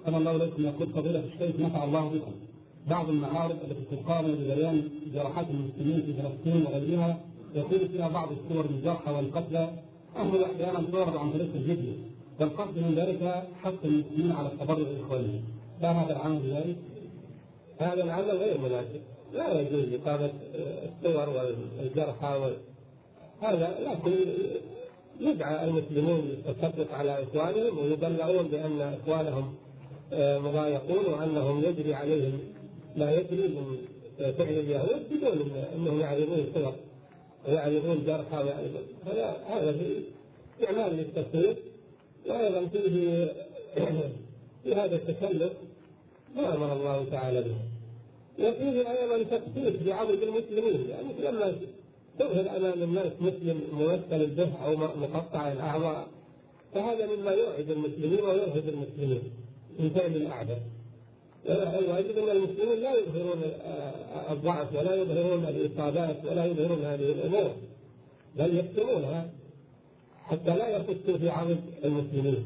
أحسن الله إليكم يقول فضيلة الشيخ نفع الله بكم. بعض المعارض التي تقام لبيان جراحات المسلمين في فلسطين وغيرها يكون فيها بعض الصور الجرحى والقتلى أهل أحيانا تعرض عن طريق الفيديو والقصد من ذلك حث المسلمين على التبرع الإخواني لا هذا العمل بذلك؟ هذا العمل غير مناسب لا يجوز إقامة الصور والجرحى وال... هذا لكن يدعى المسلمون للتسلط على إخوانهم ويبلغون بأن إخوانهم آه، مضايقون وأنهم يجري عليهم. ما يجري من فعل اليهود بدون أنهم يعرضون صور ويعرضون جرحى ويعرضون هذا هذا في إعمال للتسليط وأيضا فيه في هذا التكلف ما أمر الله تعالى به. وفيه أيضا تخفيف بعضد المسلمين يعني لما تظهر أمام الناس مسلم ممثل به أو مقطع الأعضاء فهذا مما يوعد المسلمين ويرهب المسلمين. من فعل الأعداء الواجب أن المسلمين لا يظهرون الضعف ولا يظهرون الإصابات ولا يظهرون هذه الأمور؟ بل يكتمونها حتى لا يخشوا في عرض المسلمين.